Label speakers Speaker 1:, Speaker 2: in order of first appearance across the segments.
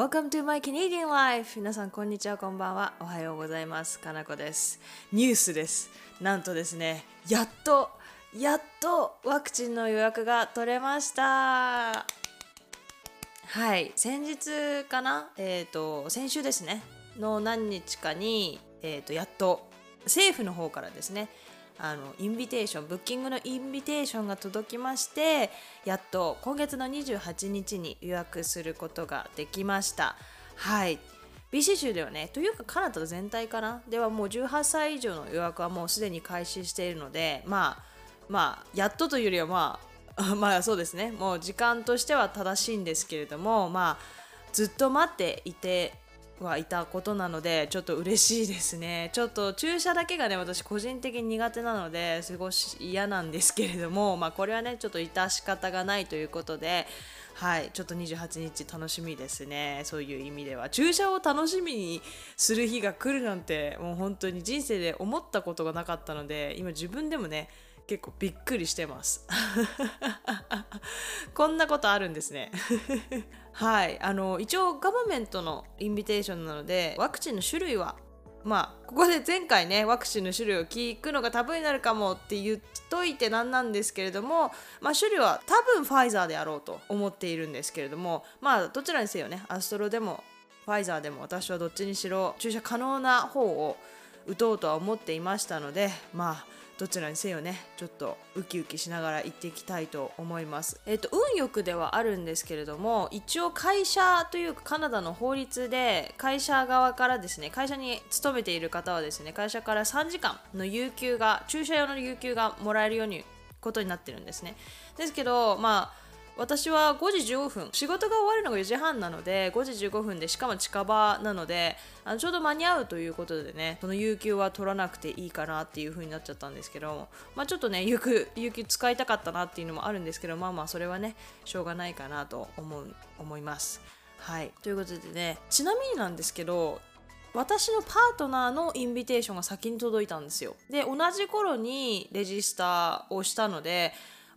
Speaker 1: Welcome to my Canadian life! 皆さん、こんにちは、こんばんは。おはようございます。かなこです。ニュースです。なんとですね、やっと、やっとワクチンの予約が取れました。はい、先日かな、えっ、と、先週ですね、の何日かに、えっ、と、やっと政府の方からですね、あのインビテーションブッキングのインビテーションが届きましてやっと今月の28日に予約することができました。はい。BC 州ではねというかカナダ全体かな？ではもう18歳以上の予約はもうすでに開始しているのでまあまあやっとというよりはまあ まあそうですね。もう時間としては正しいんですけれどもまあずっと待っていてはいたことなのでちょっと嬉しいですねちょっと注射だけがね私個人的に苦手なのですごい嫌なんですけれどもまあこれはねちょっと致し方がないということではいちょっと28日楽しみですねそういう意味では注射を楽しみにする日が来るなんてもう本当に人生で思ったことがなかったので今自分でもね結構びっくりしてます。こんなことあるんですね。はい。あの一応ガバメントのインビテーションなのでワクチンの種類はまあここで前回ねワクチンの種類を聞くのがタブーになるかもって言っといてなんなんですけれども、まあ、種類は多分ファイザーであろうと思っているんですけれどもまあどちらにせよねアストロでもファイザーでも私はどっちにしろ注射可能な方を打とうとは思っていましたのでまあどちらにせよねちょっとウキウキしながら行っていきたいと思います。えっ、と運よくではあるんですけれども一応会社というかカナダの法律で会社側からですね会社に勤めている方はですね会社から3時間の有給が駐車用の有給がもらえるようにことになってるんですね。ですけどまあ私は5時15分。仕事が終わるのが4時半なので5時15分でしかも近場なのであのちょうど間に合うということでねその有給は取らなくていいかなっていう風になっちゃったんですけどまあちょっとね有給有給使いたかったなっていうのもあるんですけどまあまあそれはねしょうがないかなと思う思います。はい。ということでねちなみになんですけど私のパートナーのインビテーションが先に届いたんですよ。で同じ頃にレジスターをしたので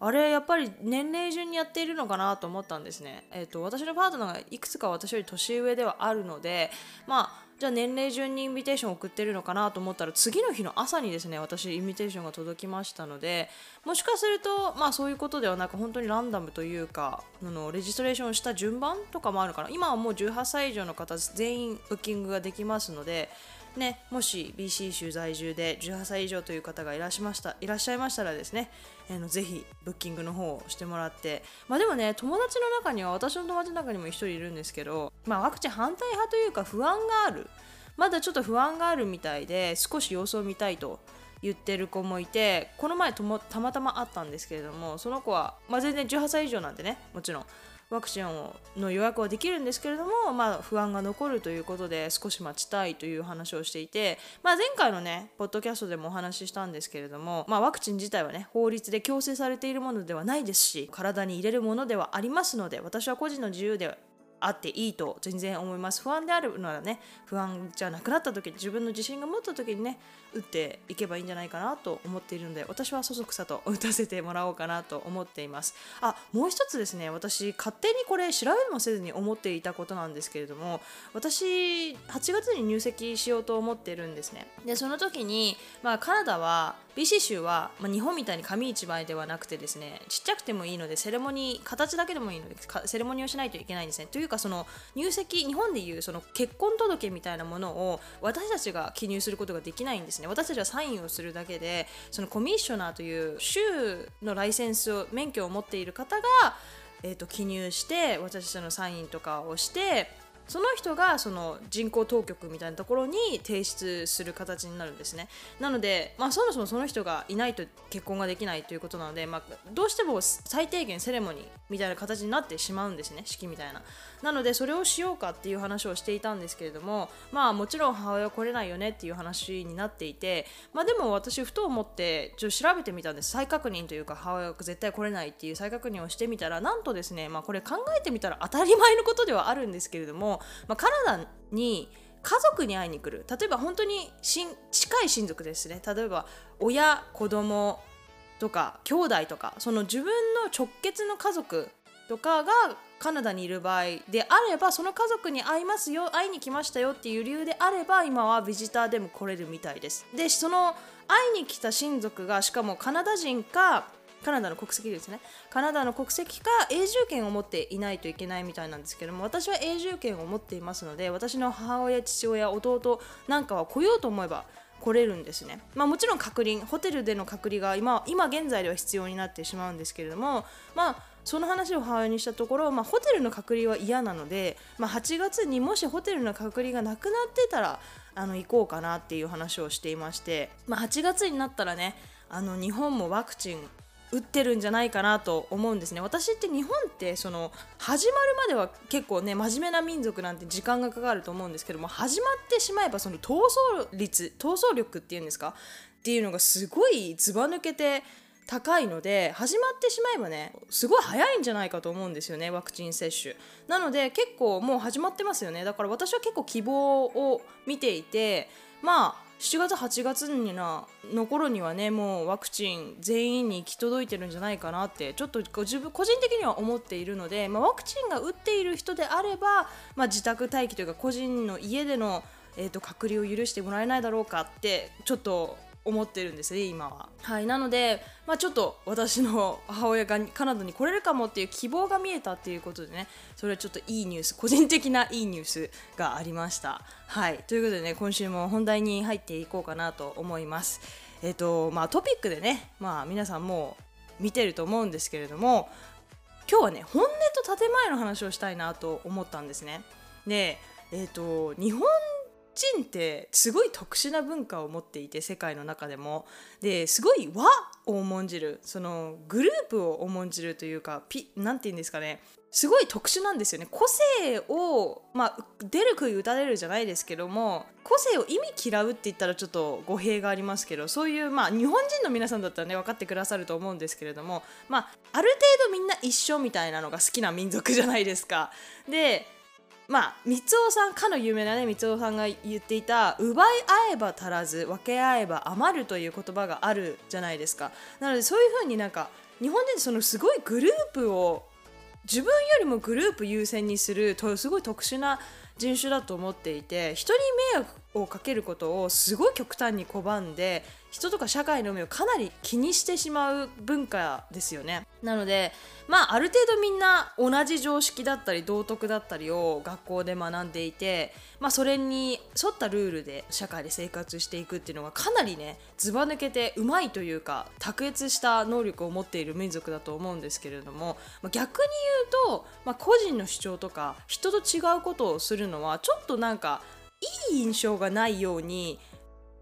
Speaker 1: あれやっぱり年齢順にやっているのかなと思ったんですね。えっ、と私のパートナーがいくつか私より年上ではあるので、まあじゃあ年齢順にインビテーションを送ってるのかなと思ったら次の日の朝にですね私インビテーションが届きましたのでもしかするとまあそういうことではなく本当にランダムというかあのレジストレーションした順番とかもあるかな今はもう18歳以上の方全員ブッキングができますのでね、もし BC 州在住で18歳以上という方がいらしましたいらっしゃいましたらですね、えー、のぜひブッキングの方をしてもらって、まあ、でもね友達の中には私の友達の中にも1人いるんですけど、まあ、ワクチン反対派というか不安がある。まだちょっと不安があるみたいで少し様子を見たいと言ってる子もいてこの前ともたまたま会ったんですけれどもその子は、まあ、全然18歳以上なんでねもちろん。ワクチンをの予約はできるんですけれども、まあ、不安が残るということで少し待ちたいという話をしていて、まあ、前回のねポッドキャストでもお話ししたんですけれども、まあ、ワクチン自体はね法律で強制されているものではないですし体に入れるものではありますので私は個人の自由であっていいと全然思います。不安であるならね不安じゃなくなった時自分の自信が持った時にね打っていけばいいんじゃないかなと思っているので私はそそくさと打たせてもらおうかなと思っています。あもう一つですね私勝手にこれ調べもせずに思っていたことなんですけれども私8月に入籍しようと思ってるんですね。でその時に、まあ、カナダは BC 州は、まあ、日本みたいに紙一枚ではなくてですねちっちゃくてもいいのでセレモニー形だけでもいいのでセレモニーをしないといけないんですね。というかその入籍日本でいうその結婚届みたいなものを私たちが記入することができないんですね。私たちはサインをするだけでそのコミッショナーという州のライセンスを免許を持っている方が、えー、と記入して私たちのサインとかをしてその人がその人口当局みたいなところに提出する形になるんですね。なので、まあ、そもそもその人がいないと結婚ができないということなので、まあ、どうしても最低限セレモニーみたいな形になってしまうんですね。式みたいな。なのでそれをしようかっていう話をしていたんですけれどもまあもちろん母親は来れないよねっていう話になっていてまあでも私ふと思ってちょっと調べてみたんです。再確認というか母親は絶対来れないっていう再確認をしてみたらなんとですねまあこれ考えてみたら当たり前のことではあるんですけれどもまあ、カナダに家族に会いに来る。例えば本当に近い親族ですね。例えば親子供とか兄弟とかその自分の直結の家族とかがカナダにいる場合であればその家族に会いますよ会いに来ましたよっていう理由であれば今はビジターでも来れるみたいです。でその会いに来た親族がしかもカナダ人かカナダの国籍ですね。カナダの国籍か永住権を持っていないといけないみたいなんですけども私は永住権を持っていますので私の母親父親弟なんかは来ようと思えば来れるんですね、まあ、もちろん隔離ホテルでの隔離が今今現在では必要になってしまうんですけれどもまあその話を母親にしたところ、まあ、ホテルの隔離は嫌なので、まあ、8月にもしホテルの隔離がなくなってたらあの行こうかなっていう話をしていまして、まあ、8月になったらねあの日本もワクチン打ってるんじゃないかなと思うんですね。私って日本ってその始まるまでは結構ね真面目な民族なんて時間がかかると思うんですけども始まってしまえばその闘争率闘争力っていうんですか？っていうのがすごいずば抜けて高いので始まってしまえばねすごい早いんじゃないかと思うんですよねワクチン接種。なので結構もう始まってますよね。だから私は結構希望を見ていてまあ7月8月になの頃にはねもうワクチン全員に行き届いてるんじゃないかなってちょっと自分個人的には思っているので、まあ、ワクチンが打っている人であれば、まあ、自宅待機というか個人の家での、えーと隔離を許してもらえないだろうかってちょっと思ってるんですね今は。はいなので、まあ、ちょっと私の母親がカナダに来れるかもっていう希望が見えたっていうことでねそれはちょっといいニュース個人的ないいニュースがありました。はいということでね今週も本題に入っていこうかなと思います。えっ、ー、とまあトピックでねまあ皆さんも見てると思うんですけれども今日はね本音と建前の話をしたいなと思ったんですね。でえーと日本人ってすごい特殊な文化を持っていて世界の中でも。ですごい和を重んじるそのグループを重んじるというか何て言うんですかね。すごい特殊なんですよね。個性を、まあ、出る杭打たれるじゃないですけども個性を意味嫌うって言ったらちょっと語弊がありますけどそういう、まあ、日本人の皆さんだったらね分かってくださると思うんですけれども、まあ、ある程度みんな一緒みたいなのが好きな民族じゃないですか。でまあ三尾さんかの有名なね三尾さんが言っていた「奪い合えば足らず分け合えば余る」という言葉があるじゃないですか。なのでそういうふうになんか日本人そのすごいグループを自分よりもグループ優先にするとすごい特殊な人種だと思っていて人に迷惑をかけることをすごい極端に拒んで人とか社会の目をかなり気にしてしまう文化ですよね。なのでまあある程度みんな同じ常識だったり道徳だったりを学校で学んでいてまあそれに沿ったルールで社会で生活していくっていうのがかなりねずば抜けてうまいというか卓越した能力を持っている民族だと思うんですけれども、まあ、逆に言うと、まあ、個人の主張とか人と違うことをするのはちょっとなんかいい印象がないように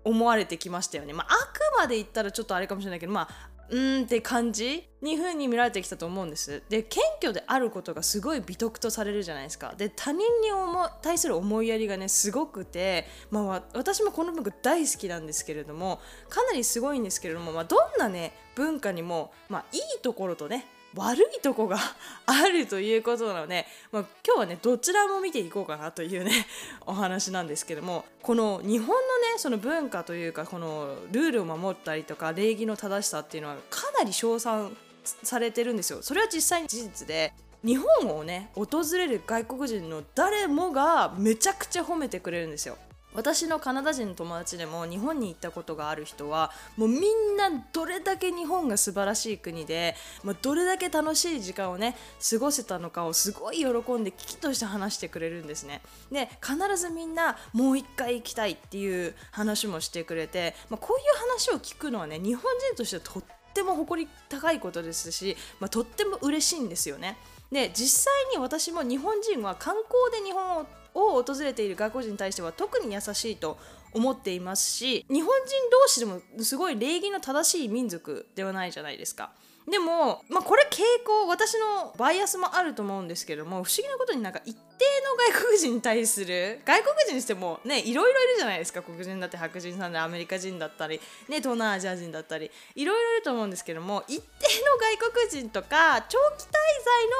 Speaker 1: 思われてきましたよね。まあ、あくまで言ったらちょっとあれかもしれないけど、まあ、うーんって感じに風に見られてきたと思うんです。で、謙虚であることがすごい美徳とされるじゃないですか。で、他人に思対する思いやりがね、すごくて、まあ、私もこの文化大好きなんですけれども、かなりすごいんですけれども、まあ、どんなね、文化にも、まあ、いいところとね、悪いとこが あるということなので、まあ、今日はねどちらも見ていこうかなというね お話なんですけどもこの日本のねその文化というかこのルールを守ったりとか礼儀の正しさっていうのはかなり称賛されてるんですよ。それは実際に事実で日本をね訪れる外国人の誰もがめちゃくちゃ褒めてくれるんですよ。私のカナダ人の友達でも日本に行ったことがある人はもうみんなどれだけ日本が素晴らしい国で、まあ、どれだけ楽しい時間をね過ごせたのかをすごい喜んで危機として話してくれるんですね。で必ずみんなもう一回行きたいっていう話もしてくれて、まあ、こういう話を聞くのはね日本人としてはとっても誇り高いことですし、まあ、とっても嬉しいんですよね。で実際に私も日本人は観光で日本をを訪れている外国人に対しては特に優しいと思っていますし日本人同士でもすごい礼儀の正しい民族ではないじゃないですか。でも、まあ、これ傾向私のバイアスもあると思うんですけども不思議なことになんか一定外国人に対する外国人にしてもねいろいろいるじゃないですか。黒人だって白人さんでアメリカ人だったり、ね、東南アジア人だったり。いろいろいると思うんですけども一定の外国人とか長期滞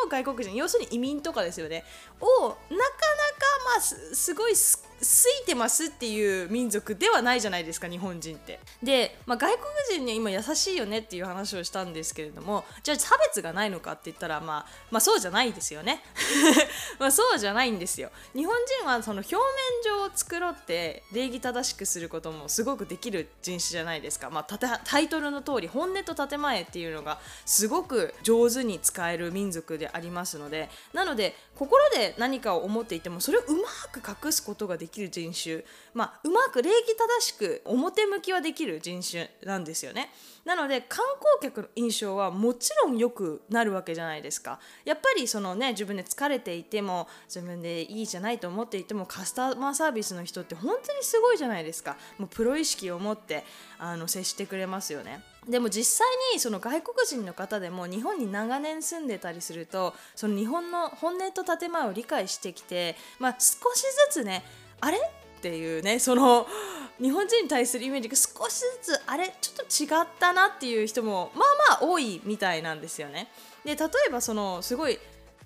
Speaker 1: 在の外国人要するに移民とかですよね。をなかなかまあすごいすついてますっていう民族ではないじゃないですか日本人って。で、まあ、外国人には今優しいよねっていう話をしたんですけれどもじゃあ差別がないのかって言ったら、まあ、まあそうじゃないですよね。まあそうじゃないんですよ。日本人はその表面上を繕って礼儀正しくすることもすごくできる人種じゃないですか、まあ、タイトルの通り本音と建前っていうのがすごく上手に使える民族でありますので。なので心で何かを思っていてもそれをうまく隠すことができる人種、まあ、うまく礼儀正しく表向きはできる人種なんですよね。なので観光客の印象はもちろん良くなるわけじゃないですか。やっぱりそのね自分で疲れていても自分でいいじゃないと思っていてもカスタマーサービスの人って本当にすごいじゃないですか。もうプロ意識を持ってあの接してくれますよね。でも実際にその外国人の方でも日本に長年住んでたりするとその日本の本音と建前を理解してきて、まあ、少しずつねあれ？っていうねその日本人に対するイメージが少しずつあれちょっと違ったなっていう人もまあまあ多いみたいなんですよね。で例えばそのすごい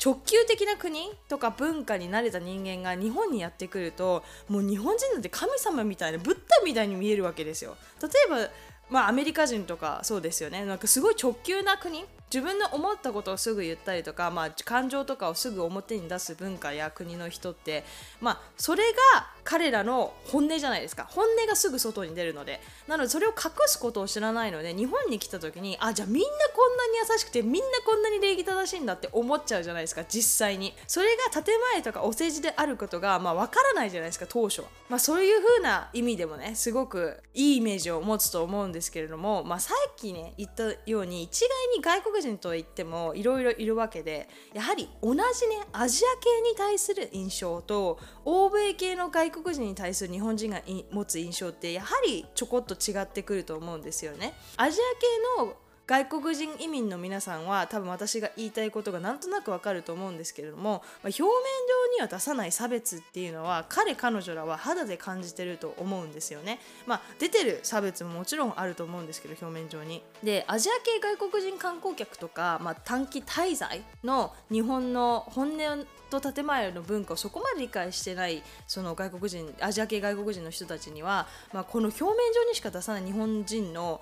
Speaker 1: 直球的な国とか文化に慣れた人間が日本にやってくるともう日本人なんて神様みたいなブッダみたいに見えるわけですよ。例えばまあアメリカ人とかそうですよねなんかすごい直球な国自分の思ったことをすぐ言ったりとか、まあ、感情とかをすぐ表に出す文化や国の人って、まあ、それが彼らの本音じゃないですか。本音がすぐ外に出るので。なのでそれを隠すことを知らないので日本に来た時にあじゃあみんなこんなに優しくてみんなこんなに礼儀正しいんだって思っちゃうじゃないですか。実際に。それが建前とかお世辞であることが、まあ、分からないじゃないですか当初は、まあ、そういう風な意味でもねすごくいいイメージを持つと思うんですけれども、まあ、さっきね言ったように一概に外国人といってもいろいろいるわけでやはり同じねアジア系に対する印象と欧米系の外国人に対する日本人が持つ印象ってやはりちょこっと違ってくると思うんですよね。アジア系の外国人移民の皆さんは多分私が言いたいことがなんとなくわかると思うんですけれども、ま、表面上には出さない差別っていうのは彼彼女らは肌で感じてると思うんですよね。まあ、出てる差別ももちろんあると思うんですけど表面上に。でアジア系外国人観光客とか、まあ、短期滞在の日本の本音と建前の文化をそこまで理解してないその外国人アジア系外国人の人たちには、まあ、この表面上にしか出さない日本人の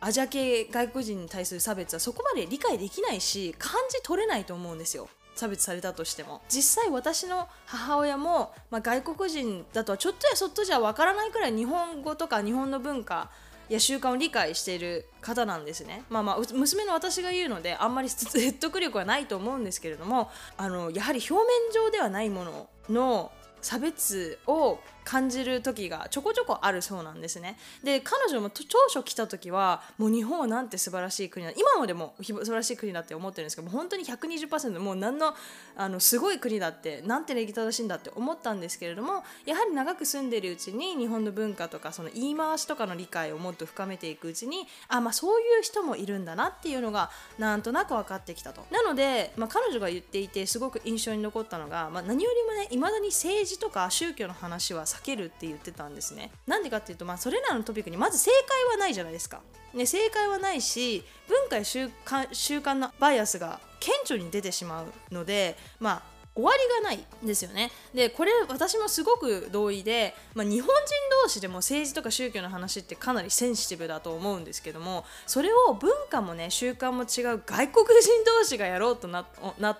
Speaker 1: アジア系外国人に対する差別はそこまで理解できないし感じ取れないと思うんですよ差別されたとしても実際私の母親も、まあ、外国人だとはちょっとやそっとじゃわからないくらい日本語とか日本の文化や習慣を理解している方なんですね。まあまあ娘の私が言うのであんまり 説得力はないと思うんですけれどもあのやはり表面上ではないものの差別を感じる時がちょこちょこあるそうなんですね。で彼女も当初来た時はもう日本なんて素晴らしい国だ今もでも素晴らしい国だって思ってるんですけど本当に120%もう何のあのすごい国だってなんて礼儀正しいんだって思ったんですけれどもやはり長く住んでるうちに日本の文化とかその言い回しとかの理解をもっと深めていくうちにあまあそういう人もいるんだなっていうのがなんとなく分かってきたと。なので、まあ、彼女が言っていてすごく印象に残ったのが、まあ、何よりもねいまだに政治とか宗教の話は避けるって言ってたんですねなんでかっていうと、まあ、それらのトピックにまず正解はないじゃないですか、ね、正解はないし文化や習慣習慣のバイアスが顕著に出てしまうのでまあ終わりがないんですよね。でこれ私もすごく同意で、まあ、日本人同士でも政治とか宗教の話ってかなりセンシティブだと思うんですけどもそれを文化もね習慣も違う外国人同士がやろうとなっ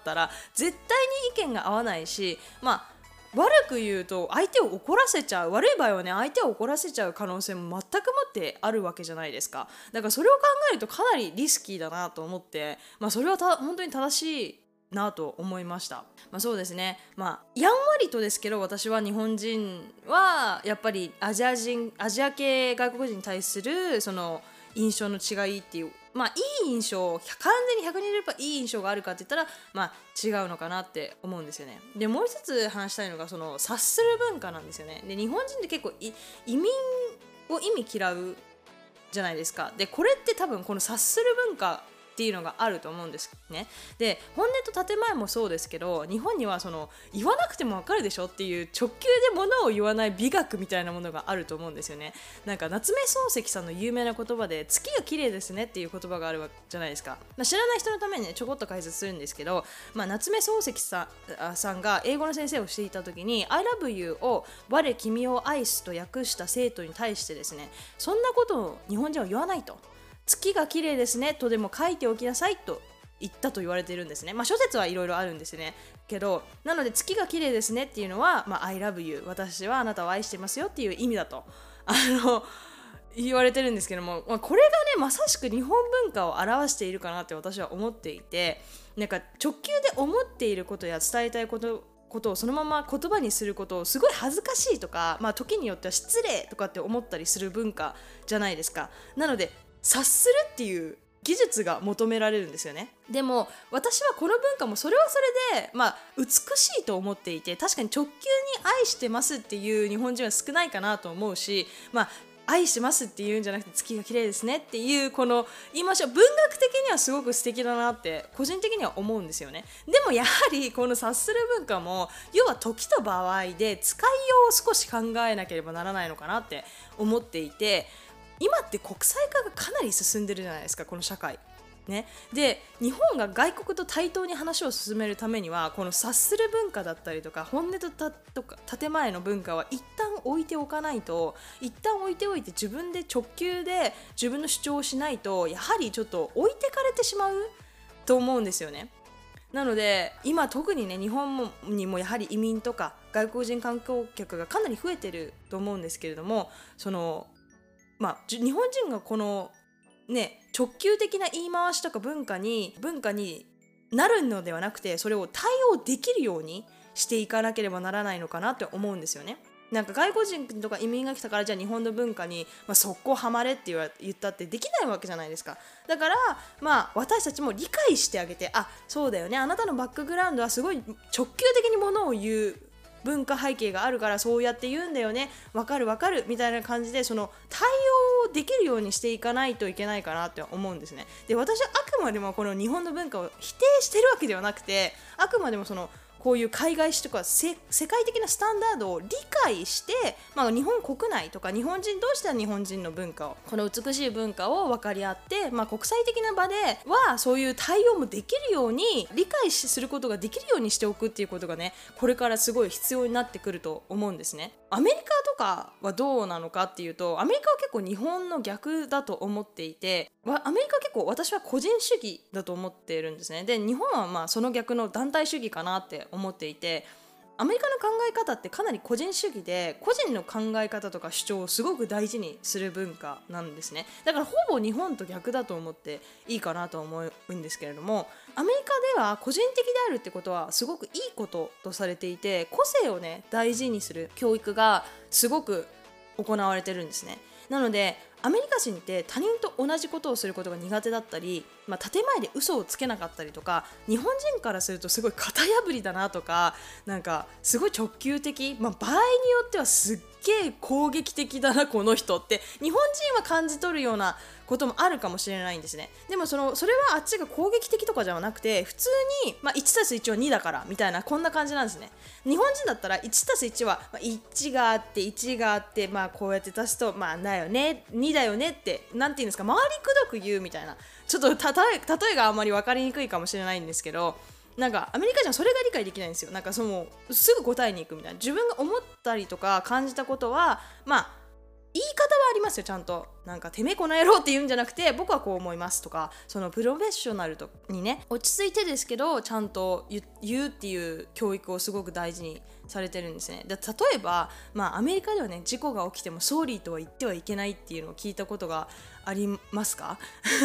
Speaker 1: たら絶対に意見が合わないしまあ悪く言うと相手を怒らせちゃう悪い場合はね相手を怒らせちゃう可能性も全くもってあるわけじゃないですかだからそれを考えるとかなりリスキーだなと思って、まあ、それはた本当に正しいなと思いました。まあ、そうですね。まあ、やんわりとですけど、私は日本人は、やっぱりアジア人、アジア系外国人に対する、その、印象の違いっていうまあいい印象完全に120%いい印象があるかって言ったらまあ違うのかなって思うんですよね。でもう一つ話したいのがその察する文化なんですよね。で日本人って結構移民を意味嫌うじゃないですか。でこれって多分この察する文化っていうのがあると思うんですね。で本音と建前もそうですけど日本にはその言わなくてもわかるでしょっていう直球でものを言わない美学みたいなものがあると思うんですよね。なんか夏目漱石さんの有名な言葉で月が綺麗ですねっていう言葉があるじゃないですか、まあ、知らない人のためにねちょこっと解説するんですけど、まあ、夏目漱石さんさんが英語の先生をしていた時に I love you を我君を愛すと訳した生徒に対してですねそんなことを日本人は言わないと。月が綺麗ですねとでも書いておきなさいと言ったと言われているんですね。まあ、諸説はいろいろあるんですね。けど、なので月が綺麗ですねっていうのは、まあ、I love you 私はあなたを愛してますよっていう意味だと。あの言われてるんですけども、まあ、これがねまさしく日本文化を表しているかなって私は思っていてなんか直球で思っていることや伝えたいことことをそのまま言葉にすることをすごい恥ずかしいとか、まあ、時によっては失礼とかって思ったりする文化じゃないですか。なので察するっていう技術が求められるんですよね。でも私はこの文化もそれはそれでまあ美しいと思っていて確かに直球に愛してますっていう日本人は少ないかなと思うしまあ愛してますっていうんじゃなくて月が綺麗ですねっていうこの言いましょう文学的にはすごく素敵だなって個人的には思うんですよね。でもやはりこの察する文化も要は時と場合で使いようを少し考えなければならないのかなって思っていて今って国際化がかなり進んでるじゃないですかこの社会。ね、で日本が外国と対等に話を進めるためにはこの察する文化だったりとか本音とたとか建前の文化は一旦置いておかないと一旦置いておいて自分で直球で自分の主張をしないとやはりちょっと置いてかれてしまうと思うんですよね。なので今特にね日本にもやはり移民とか外国人観光客がかなり増えてると思うんですけれどもそのまあ、日本人がこのね直球的な言い回しとか文化に文化になるのではなくてそれを対応できるようにしていかなければならないのかなって思うんですよね。なんか外国人とか移民が来たからじゃあ日本の文化に、まあ、速攻ハマれって言ったってできないわけじゃないですかだからまあ私たちも理解してあげてあそうだよねあなたのバックグラウンドはすごい直球的にものを言う文化背景があるからそうやって言うんだよね。わかるわかる。みたいな感じでその対応できるようにしていかないといけないかなって思うんですね。で私はあくまでもこの日本の文化を否定してるわけではなくてあくまでもそのこういう海外史とか世界的なスタンダードを理解して、まあ、日本国内とか日本人同士では日本人の文化をこの美しい文化を分かり合って、まあ、国際的な場ではそういう対応もできるように理解することができるようにしておくっていうことがねこれからすごい必要になってくると思うんですね。アメリカとかはどうなのかっていうとアメリカは結構日本の逆だと思っていてアメリカ結構私は個人主義だと思っているんですね。で日本はまあその逆の団体主義かなって思っていてアメリカの考え方ってかなり個人主義で個人の考え方とか主張をすごく大事にする文化なんですね。だからほぼ日本と逆だと思っていいかなと思うんですけれどもアメリカでは個人的であるってことはすごくいいこととされていて個性をね大事にする教育がすごく行われてるんですね。なのでアメリカ人って他人と同じことをすることが苦手だったり、まあ、建前で嘘をつけなかったりとか日本人からするとすごい型破りだなとかなんかすごい直球的、まあ、場合によってはすっげえ攻撃的だなこの人って日本人は感じ取るようなこともあるかもしれないんですね。でもそのそれはあっちが攻撃的とかじゃなくて普通に、まあ、1+1 は2だからみたいなこんな感じなんですね。日本人だったら 1+1 は、1があって1があってまあこうやって足すとまあだよね2だよねって何て言うんですか周りくどく言うみたいなちょっと例例えがあまり分かりにくいかもしれないんですけどなんかアメリカ人はそれが理解できないんですよ。なんかそのすぐ答えに行くみたいな。自分が思ったりとか感じたことはまあ言い方はありますよちゃんと。なんかてめえこの野郎って言うんじゃなくて僕はこう思いますとかそのプロフェッショナルとにね落ち着いてですけどちゃんと言うっていう教育をすごく大事にされてるんですね。で例えば、まあ、アメリカではね事故が起きてもソーリーとは言ってはいけないっていうのを聞いたことがありますか？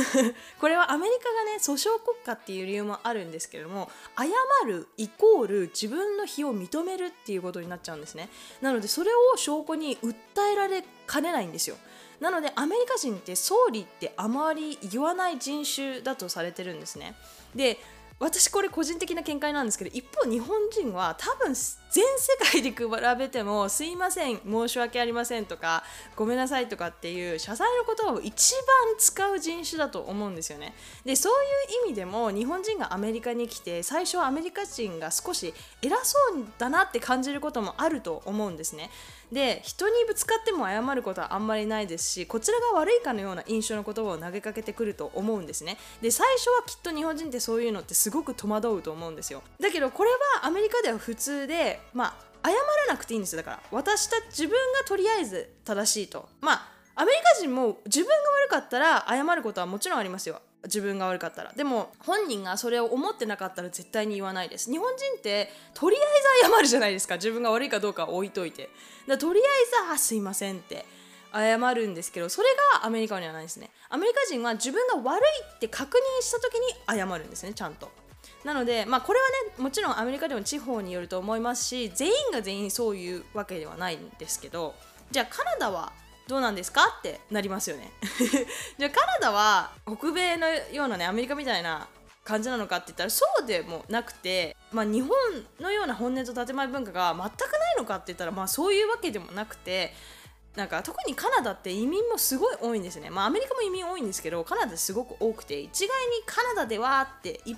Speaker 1: これはアメリカがね訴訟国家っていう理由もあるんですけれども謝るイコール自分の非を認めるっていうことになっちゃうんですね。なのでそれを証拠に訴えられかねないんですよ。なのでアメリカ人って総理ってあまり言わない人種だとされてるんですね。で私これ個人的な見解なんですけど一方日本人は多分全世界で比べても「すいません申し訳ありません」とか「ごめんなさい」とかっていう謝罪の言葉を一番使う人種だと思うんですよね。でそういう意味でも日本人がアメリカに来て最初はアメリカ人が少し偉そうだなって感じることもあると思うんですね。で人にぶつかっても謝ることはあんまりないですしこちらが悪いかのような印象の言葉を投げかけてくると思うんですね。で最初はきっと日本人ってそういうのってすごく戸惑うと思うんですよ。だけどこれはアメリカでは普通でまあ謝らなくていいんですよ。だから私たち自分がとりあえず正しいと。まあアメリカ人も自分が悪かったら謝ることはもちろんありますよ。自分が悪かったら。でも本人がそれを思ってなかったら絶対に言わないです。日本人ってとりあえず謝るじゃないですか。自分が悪いかどうかは置いといて。だとりあえず「あすいません」って。謝るんですけどそれがアメリカにはないですね。アメリカ人は自分が悪いって確認した時に謝るんですねちゃんと。なので、まあ、これはねもちろんアメリカでも地方によると思いますし全員が全員そういうわけではないんですけどじゃあカナダはどうなんですか？ってなりますよね じゃあカナダは北米のようなねアメリカみたいな感じなのかって言ったらそうでもなくて、まあ、日本のような本音と建前文化が全くないのかって言ったら、まあ、そういうわけでもなくてなんか特にカナダって移民もすごい多いんですね。まあアメリカも移民多いんですけどカナダすごく多くて一概にカナダではって一般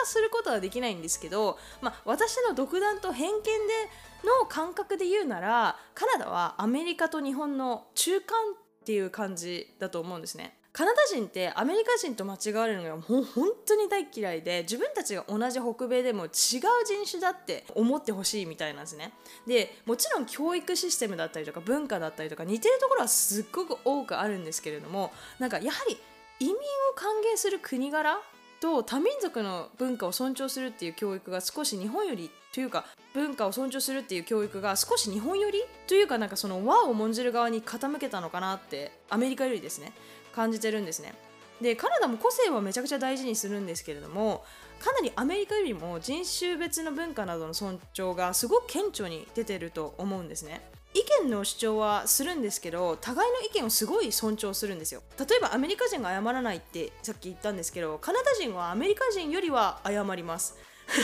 Speaker 1: 化することはできないんですけど、まあ、私の独断と偏見での感覚で言うならカナダはアメリカと日本の中間っていう感じだと思うんですね。カナダ人ってアメリカ人と間違われるのがもう本当に大嫌いで自分たちが同じ北米でも違う人種だって思ってほしいみたいなんですねでもちろん教育システムだったりとか文化だったりとか似てるところはすっごく多くあるんですけれどもなんかやはり移民を歓迎する国柄と多民族の文化を尊重するっていう教育が少し日本よりというか文化を尊重するっていう教育が少し日本よりというかなんかその和を重んじる側に傾けたのかなってアメリカよりですね感じてるんですね。でカナダも個性はめちゃくちゃ大事にするんですけれどもかなりアメリカよりも人種別の文化などの尊重がすごく顕著に出てると思うんですね。意見の主張はするんですけど互いの意見をすごい尊重するんですよ。例えばアメリカ人が謝らないってさっき言ったんですけどカナダ人はアメリカ人よりは謝ります。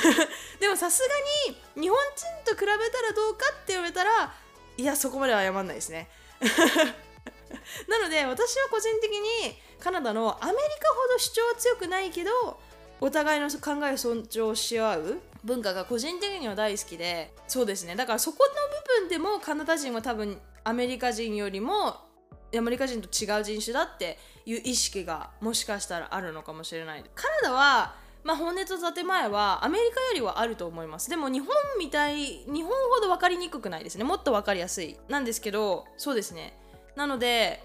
Speaker 1: でもさすがに日本人と比べたらどうかって言われたらいやそこまでは謝らないですね。なので私は個人的にカナダのアメリカほど主張は強くないけどお互いの考えを尊重し合う文化が個人的には大好きでそうですね。だからそこの部分でもカナダ人は多分アメリカ人よりもアメリカ人と違う人種だっていう意識がもしかしたらあるのかもしれない。カナダはまあ、本音と建前はアメリカよりはあると思います。でも日本みたい日本ほど分かりにくくないですね。もっと分かりやすい。なんですけどそうですね。なので、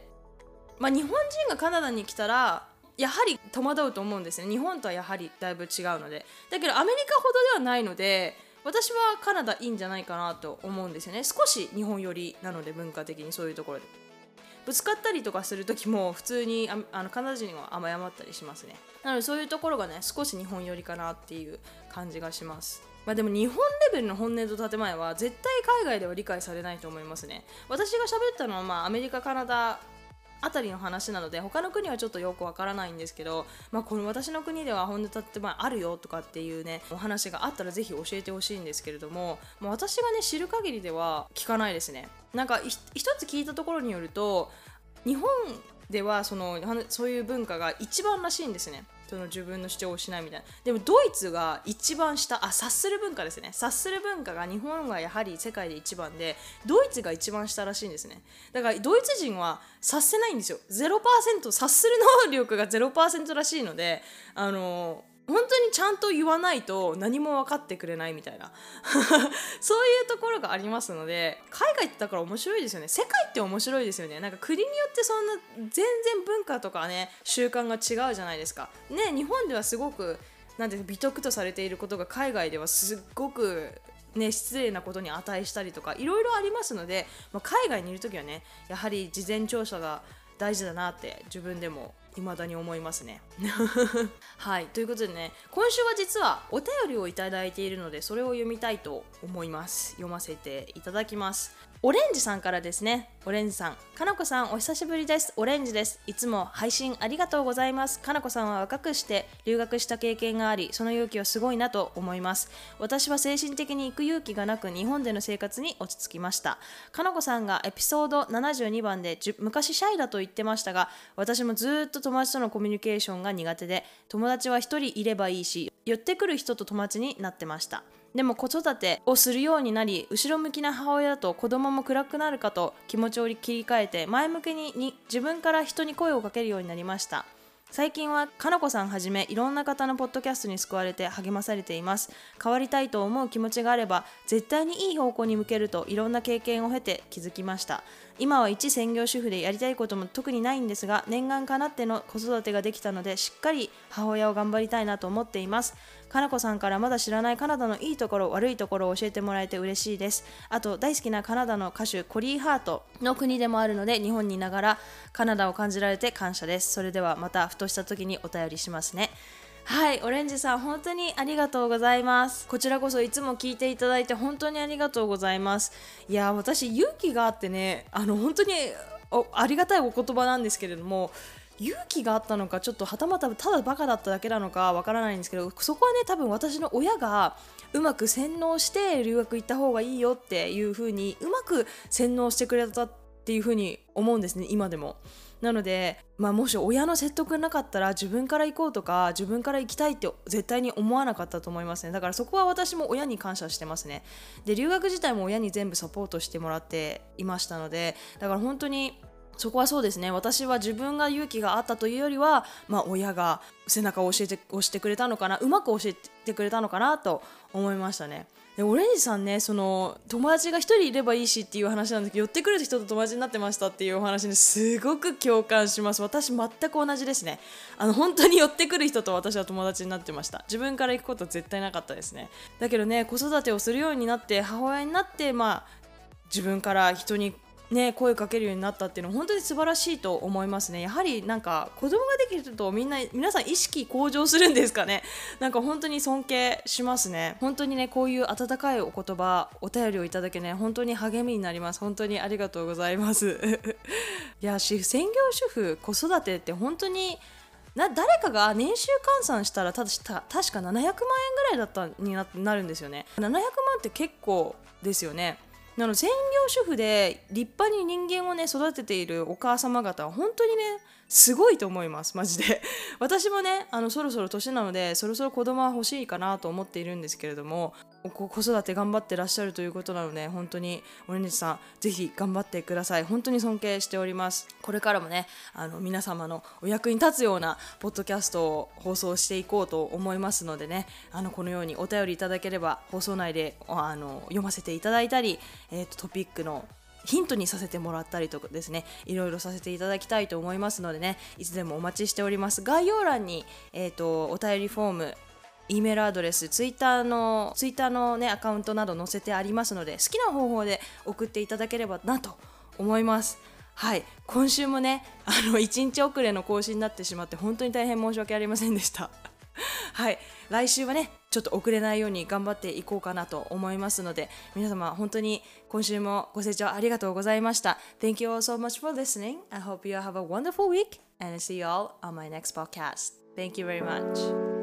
Speaker 1: まあ、日本人がカナダに来たらやはり戸惑うと思うんですね。日本とはやはりだいぶ違うので。だけどアメリカほどではないので私はカナダいいんじゃないかなと思うんですよね。少し日本寄りなので文化的にそういうところで。ぶつかったりとかする時も普通にあのカナダ人は甘やまったりしますね。なのでそういうところがね少し日本寄りかなっていう感じがします。まあ、でも日本レベルの本音と建前は絶対海外では理解されないと思いますね。私が喋ったのはまあアメリカカナダあたりの話なので他の国はちょっとよくわからないんですけど、まあ、この私の国では本音立ってまああるよとかっていうねお話があったらぜひ教えてほしいんですけれども、もう、私がね知る限りでは聞かないですね。なんか一つ聞いたところによると日本ではそのそういう文化が一番らしいんですね。その自分の主張をしないみたいな。でもドイツが一番下あ察する文化ですね。察する文化が日本がやはり世界で一番でドイツが一番下らしいんですね。だからドイツ人は察せないんですよ。0%察する能力が0%らしいのであのー本当にちゃんと言わないと何も分かってくれないみたいな。そういうところがありますので海外ってだから面白いですよね。世界って面白いですよね。なんか国によってそんな全然文化とかね習慣が違うじゃないですか。ね日本ではすごくなんて美徳とされていることが海外ではすっごくね、失礼なことに値したりとかいろいろありますので、まあ、海外にいる時はねやはり事前調査が大事だなって自分でも未だに思いますね。はい。ということでね今週は実はお便りをいただいているのでそれを読みたいと思います。読ませていただきます。オレンジさんからですね。オレンジさん。かなこさんお久しぶりです。オレンジです。いつも配信ありがとうございます。かなこさんは若くして留学した経験がありその勇気はすごいなと思います。私は精神的に行く勇気がなく日本での生活に落ち着きました。かなこさんがエピソード72番で昔シャイだと言ってましたが私もずっと友達とのコミュニケーションが苦手で友達は1人いればいいし寄ってくる人と友達になってました。でも子育てをするようになり後ろ向きな母親だと子供も暗くなるかと気持ちを切り替えて前向きに自分から人に声をかけるようになりました。最近はかなこさんはじめいろんな方のポッドキャストに救われて励まされています。変わりたいと思う気持ちがあれば絶対にいい方向に向けるといろんな経験を経て気づきました。今は一専業主婦でやりたいことも特にないんですが念願かなっての子育てができたのでしっかり母親を頑張りたいなと思っています。かなこさんからまだ知らないカナダのいいところ悪いところを教えてもらえて嬉しいです。あと大好きなカナダの歌手コリー・ハートの国でもあるので日本にいながらカナダを感じられて感謝です。それではまたふとした時にお便りしますね。はい、オレンジさん、本当にありがとうございます。こちらこそいつも聞いていただいて本当にありがとうございます。いや、私、勇気があってね、あの、本当にありがたいお言葉なんですけれども、勇気があったのかちょっとはたまたただバカだっただけなのかわからないんですけどそこはね多分私の親がうまく洗脳して留学行った方がいいよっていう風にうまく洗脳してくれたっていう風に思うんですね今でも。なので、まあ、もし親の説得なかったら自分から行こうとか自分から行きたいって絶対に思わなかったと思いますね。だからそこは私も親に感謝してますね。で留学自体も親に全部サポートしてもらっていましたのでだから本当にそこはそうですね。私は自分が勇気があったというよりは、まあ、親が背中を教えて押してくれたのかなうまく教えてくれたのかなと思いましたね。でオレンジさんねその友達が1人いればいいしっていう話なんですけど寄ってくる人と友達になってましたっていうお話にすごく共感します。私全く同じですね。あの本当に寄ってくる人と私は友達になってました。自分から行くことは絶対なかったですね。だけどね子育てをするようになって母親になってまあ自分から人にね、声かけるようになったっていうのは本当に素晴らしいと思いますね。やはりなんか子供ができるとみんな皆さん意識向上するんですかね。なんか本当に尊敬しますね。本当にねこういう温かいお言葉お便りをいただけね本当に励みになります。本当にありがとうございます。いや専業主婦子育てって本当にな誰かが年収換算したらただした確か700万円ぐらいだったにななるんですよね。700万って結構ですよね。なの専業主婦で立派に人間をね育てているお母様方は本当にねすごいと思いますマジで。私もねあのそろそろ年なのでそろそろ子供は欲しいかなと思っているんですけれども。子育て頑張ってらっしゃるということなので本当にオレンジさんぜひ頑張ってください。本当に尊敬しております。これからもねあの皆様のお役に立つようなポッドキャストを放送していこうと思いますのでね。あのこのようにお便りいただければ放送内であの読ませていただいたり、えーとトピックのヒントにさせてもらったりとかですね。いろいろさせていただきたいと思いますのでね。いつでもお待ちしております。概要欄に、えーと、お便りフォーム E メールアドレス、ツイッターの、ツイッターのね、アカウントなど載せてありますので、好きな方法で送っていただければなと思います。はい、今週もね、あの、1日遅れの更新になってしまって、本当に大変申し訳ありませんでした。はい、来週はね、ちょっと遅れないように頑張っていこうかなと思いますので、皆様本当に今週もご清聴ありがとうございました。Thank you all so much for listening. I hope you have a wonderful week and see you all on my next podcast. Thank you very much.